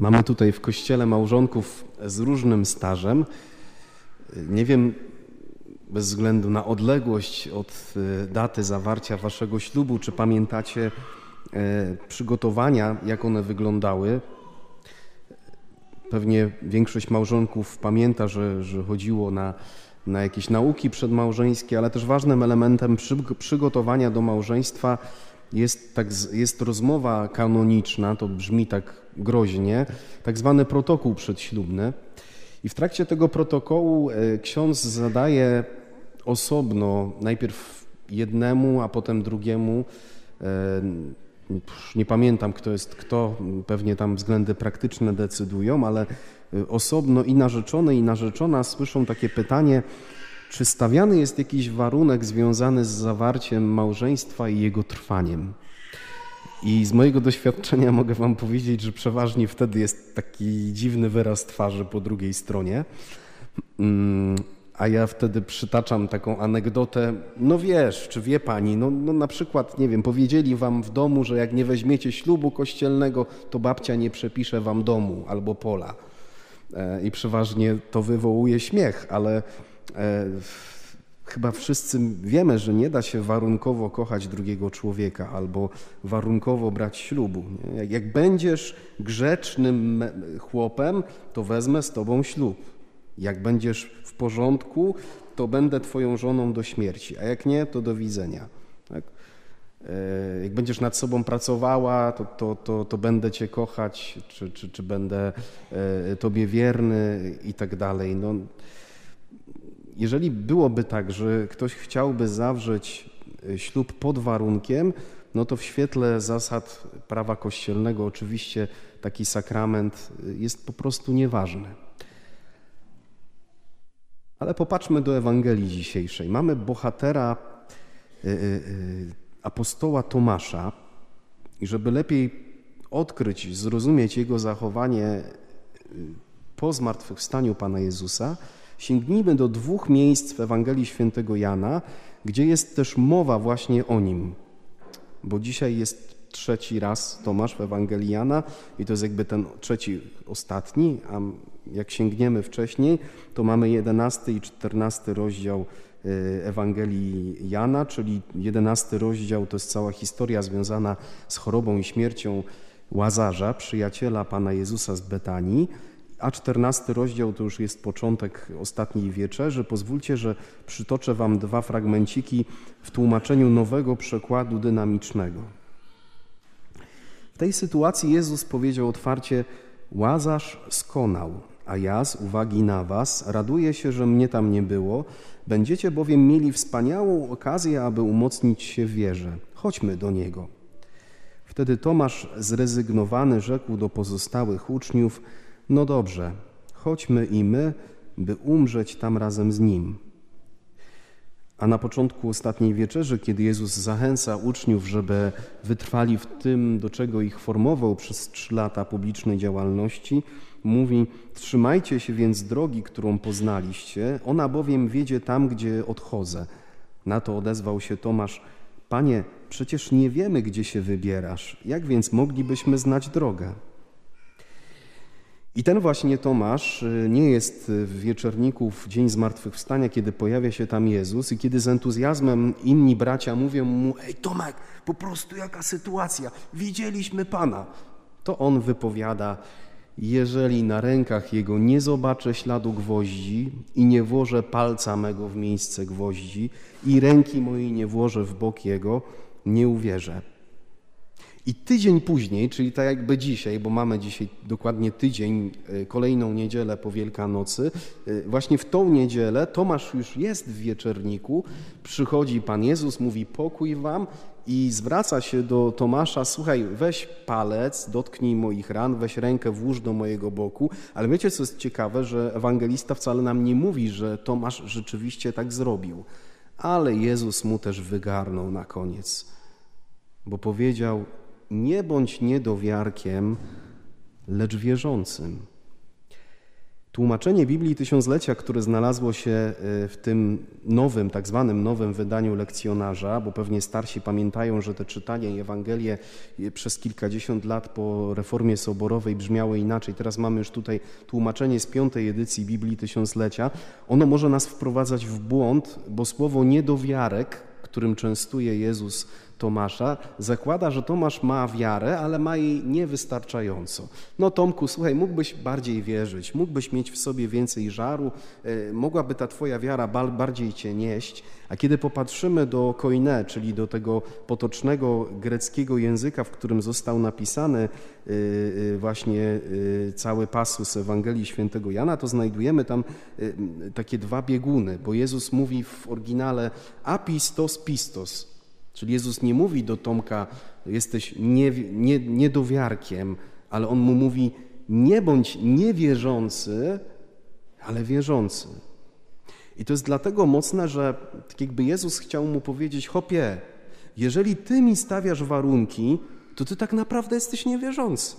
Mamy tutaj w kościele małżonków z różnym stażem. Nie wiem, bez względu na odległość od e, daty zawarcia waszego ślubu, czy pamiętacie e, przygotowania, jak one wyglądały. Pewnie większość małżonków pamięta, że, że chodziło na, na jakieś nauki przedmałżeńskie, ale też ważnym elementem przygotowania do małżeństwa jest, tak, jest rozmowa kanoniczna, to brzmi tak groźnie, tak zwany protokół przedślubny. I w trakcie tego protokołu e, ksiądz zadaje osobno najpierw jednemu, a potem drugiemu. E, nie pamiętam, kto jest kto, pewnie tam względy praktyczne decydują, ale e, osobno i narzeczony, i narzeczona słyszą takie pytanie, czy stawiany jest jakiś warunek związany z zawarciem małżeństwa i jego trwaniem? I z mojego doświadczenia mogę Wam powiedzieć, że przeważnie wtedy jest taki dziwny wyraz twarzy po drugiej stronie. Mm, a ja wtedy przytaczam taką anegdotę, no wiesz, czy wie pani, no, no na przykład, nie wiem, powiedzieli wam w domu, że jak nie weźmiecie ślubu kościelnego, to babcia nie przepisze wam domu albo pola. E, I przeważnie to wywołuje śmiech, ale chyba wszyscy wiemy, że nie da się warunkowo kochać drugiego człowieka albo warunkowo brać ślubu. Jak, jak będziesz grzecznym chłopem, to wezmę z tobą ślub. Jak będziesz w porządku, to będę twoją żoną do śmierci, a jak nie, to do widzenia. Tak? E, jak będziesz nad sobą pracowała, to, to, to, to będę cię kochać, czy, czy, czy będę e, tobie wierny i tak dalej. No, jeżeli byłoby tak, że ktoś chciałby zawrzeć e, ślub pod warunkiem, no to w świetle zasad prawa kościelnego oczywiście taki sakrament jest po prostu nieważny. Ale popatrzmy do Ewangelii dzisiejszej. Mamy bohatera y, y, y, apostoła Tomasza i żeby lepiej odkryć, zrozumieć jego zachowanie po zmartwychwstaniu Pana Jezusa, sięgnijmy do dwóch miejsc w Ewangelii Świętego Jana, gdzie jest też mowa właśnie o nim. Bo dzisiaj jest trzeci raz Tomasz w Ewangelii Jana i to jest jakby ten trzeci, ostatni, a jak sięgniemy wcześniej, to mamy 11 i 14 rozdział y, Ewangelii Jana, czyli 11 rozdział to jest cała historia związana z chorobą i śmiercią Łazarza, przyjaciela Pana Jezusa z Betanii, a 14 rozdział to już jest początek ostatniej wieczerzy. Pozwólcie, że przytoczę Wam dwa fragmenciki w tłumaczeniu nowego przekładu dynamicznego. W tej sytuacji Jezus powiedział otwarcie: Łazarz skonał, a ja z uwagi na Was raduję się, że mnie tam nie było. Będziecie bowiem mieli wspaniałą okazję, aby umocnić się w wierze. Chodźmy do niego. Wtedy Tomasz zrezygnowany rzekł do pozostałych uczniów: No dobrze, chodźmy i my, by umrzeć tam razem z nim. A na początku ostatniej wieczerzy, kiedy Jezus zachęca uczniów, żeby wytrwali w tym, do czego ich formował przez trzy lata publicznej działalności, mówi: Trzymajcie się więc drogi, którą poznaliście, ona bowiem wiedzie tam, gdzie odchodzę. Na to odezwał się Tomasz: Panie, przecież nie wiemy, gdzie się wybierasz, jak więc moglibyśmy znać drogę? I ten właśnie Tomasz y, nie jest w wieczorniku w Dzień Zmartwychwstania, kiedy pojawia się tam Jezus i kiedy z entuzjazmem inni bracia mówią mu, ej Tomek, po prostu jaka sytuacja, widzieliśmy Pana. To on wypowiada, jeżeli na rękach Jego nie zobaczę śladu gwoździ i nie włożę palca mego w miejsce gwoździ i ręki mojej nie włożę w bok Jego, nie uwierzę. I tydzień później, czyli tak jakby dzisiaj, bo mamy dzisiaj dokładnie tydzień, e, kolejną niedzielę po Wielkanocy, e, właśnie w tą niedzielę Tomasz już jest w wieczerniku, przychodzi Pan Jezus, mówi pokój wam i zwraca się do Tomasza, słuchaj, weź palec, dotknij moich ran, weź rękę, włóż do mojego boku, ale wiecie co jest ciekawe, że ewangelista wcale nam nie mówi, że Tomasz rzeczywiście tak zrobił, ale Jezus mu też wygarnął na koniec, bo powiedział, nie bądź niedowiarkiem, lecz wierzącym. Tłumaczenie Biblii Tysiąclecia, które znalazło się e, w tym nowym, tak zwanym nowym wydaniu lekcjonarza, bo pewnie starsi pamiętają, że te czytania i Ewangelie e, przez kilkadziesiąt lat po reformie soborowej brzmiały inaczej. Teraz mamy już tutaj tłumaczenie z piątej edycji Biblii Tysiąclecia. Ono może nas wprowadzać w błąd, bo słowo niedowiarek, którym częstuje Jezus Tomasza, zakłada, że Tomasz ma wiarę, ale ma jej niewystarczająco. No Tomku, słuchaj, mógłbyś bardziej wierzyć, mógłbyś mieć w sobie więcej żaru, e, mogłaby ta twoja wiara bardziej cię nieść. A kiedy popatrzymy do koine, czyli do tego potocznego greckiego języka, w którym został napisany e, e, właśnie cały pasus Ewangelii Świętego Jana, to znajdujemy tam takie dwa bieguny, bo Jezus mówi w oryginale apistos pistos, Czyli Jezus nie mówi do Tomka, jesteś nie, nie, niedowiarkiem, ale On mu mówi, nie bądź niewierzący, ale wierzący. I to jest dlatego mocne, że tak jakby Jezus chciał mu powiedzieć, hopie, jeżeli ty mi stawiasz warunki, to ty tak naprawdę jesteś niewierzący.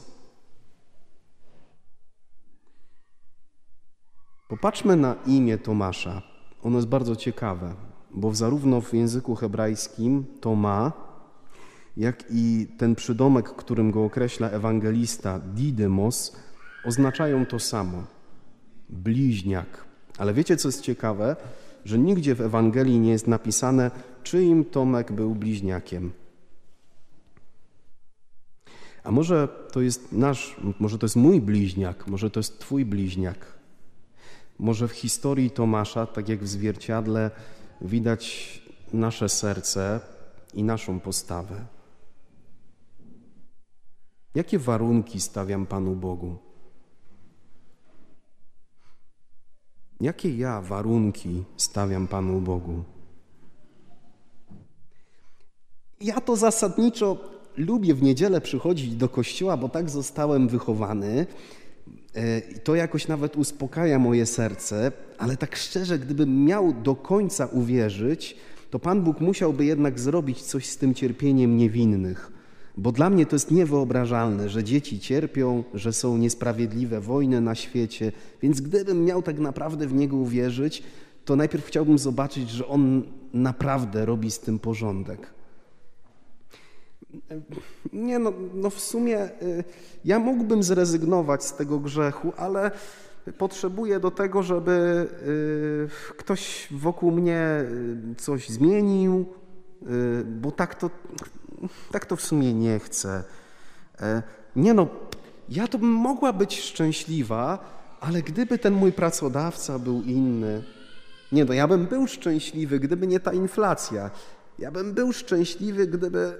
Popatrzmy na imię Tomasza. Ono jest bardzo ciekawe bo zarówno w języku hebrajskim to ma, jak i ten przydomek, którym go określa ewangelista Didymos, oznaczają to samo bliźniak. Ale wiecie, co jest ciekawe? Że nigdzie w Ewangelii nie jest napisane, czyim Tomek był bliźniakiem. A może to jest nasz, może to jest mój bliźniak, może to jest Twój bliźniak. Może w historii Tomasza, tak jak w zwierciadle, widać nasze serce i naszą postawę. Jakie warunki stawiam Panu Bogu? Jakie ja warunki stawiam Panu Bogu? Ja to zasadniczo lubię w niedzielę przychodzić do kościoła, bo tak zostałem wychowany. E, to jakoś nawet uspokaja moje serce, ale tak szczerze, gdybym miał do końca uwierzyć, to Pan Bóg musiałby jednak zrobić coś z tym cierpieniem niewinnych. Bo dla mnie to jest niewyobrażalne, że dzieci cierpią, że są niesprawiedliwe wojny na świecie. Więc gdybym miał tak naprawdę w Niego uwierzyć, to najpierw chciałbym zobaczyć, że On naprawdę robi z tym porządek. Nie, no, no w sumie y, ja mógłbym zrezygnować z tego grzechu, ale potrzebuję do tego, żeby y, ktoś wokół mnie y, coś zmienił, bo tak to, tak to w sumie nie chcę. E, nie no, ja to bym mogła być szczęśliwa, ale gdyby ten mój pracodawca był inny, nie no, ja bym był szczęśliwy, gdyby nie ta inflacja. Ja bym był szczęśliwy, gdyby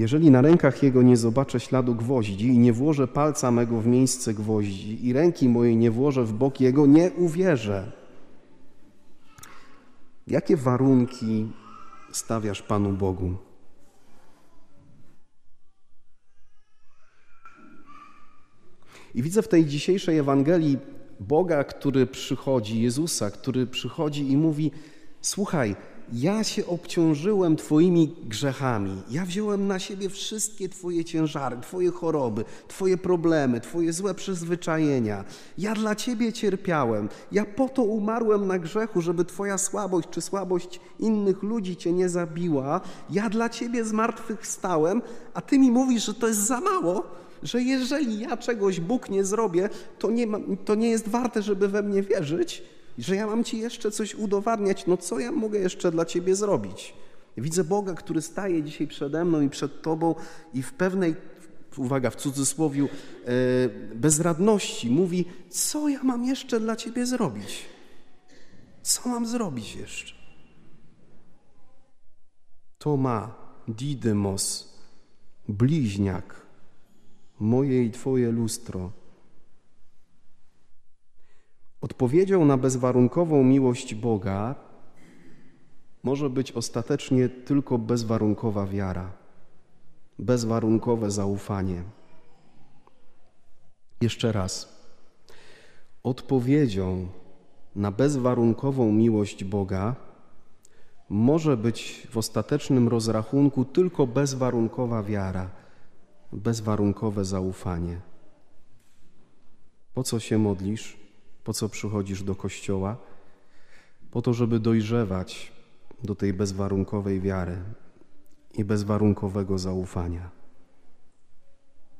Jeżeli na rękach Jego nie zobaczę śladu gwoździ i nie włożę palca mego w miejsce gwoździ i ręki mojej nie włożę w bok Jego, nie uwierzę. Jakie warunki stawiasz Panu Bogu? I widzę w tej dzisiejszej Ewangelii Boga, który przychodzi, Jezusa, który przychodzi i mówi: Słuchaj, ja się obciążyłem Twoimi grzechami. Ja wziąłem na siebie wszystkie Twoje ciężary, Twoje choroby, Twoje problemy, Twoje złe przyzwyczajenia. Ja dla Ciebie cierpiałem. Ja po to umarłem na grzechu, żeby Twoja słabość czy słabość innych ludzi Cię nie zabiła. Ja dla Ciebie zmartwychwstałem, a Ty mi mówisz, że to jest za mało, że jeżeli ja czegoś Bóg nie zrobię, to nie, ma, to nie jest warte, żeby we mnie wierzyć że ja mam Ci jeszcze coś udowadniać, no co ja mogę jeszcze dla Ciebie zrobić? Widzę Boga, który staje dzisiaj przede mną i przed Tobą i w pewnej, uwaga, w cudzysłowiu, e, bezradności mówi, co ja mam jeszcze dla Ciebie zrobić? Co mam zrobić jeszcze? To ma Didymos, bliźniak, moje i Twoje lustro. Odpowiedzią na bezwarunkową miłość Boga może być ostatecznie tylko bezwarunkowa wiara, bezwarunkowe zaufanie. Jeszcze raz. Odpowiedzią na bezwarunkową miłość Boga może być w ostatecznym rozrachunku tylko bezwarunkowa wiara, bezwarunkowe zaufanie. Po co się modlisz? Po co przychodzisz do kościoła? Po to, żeby dojrzewać do tej bezwarunkowej wiary i bezwarunkowego zaufania.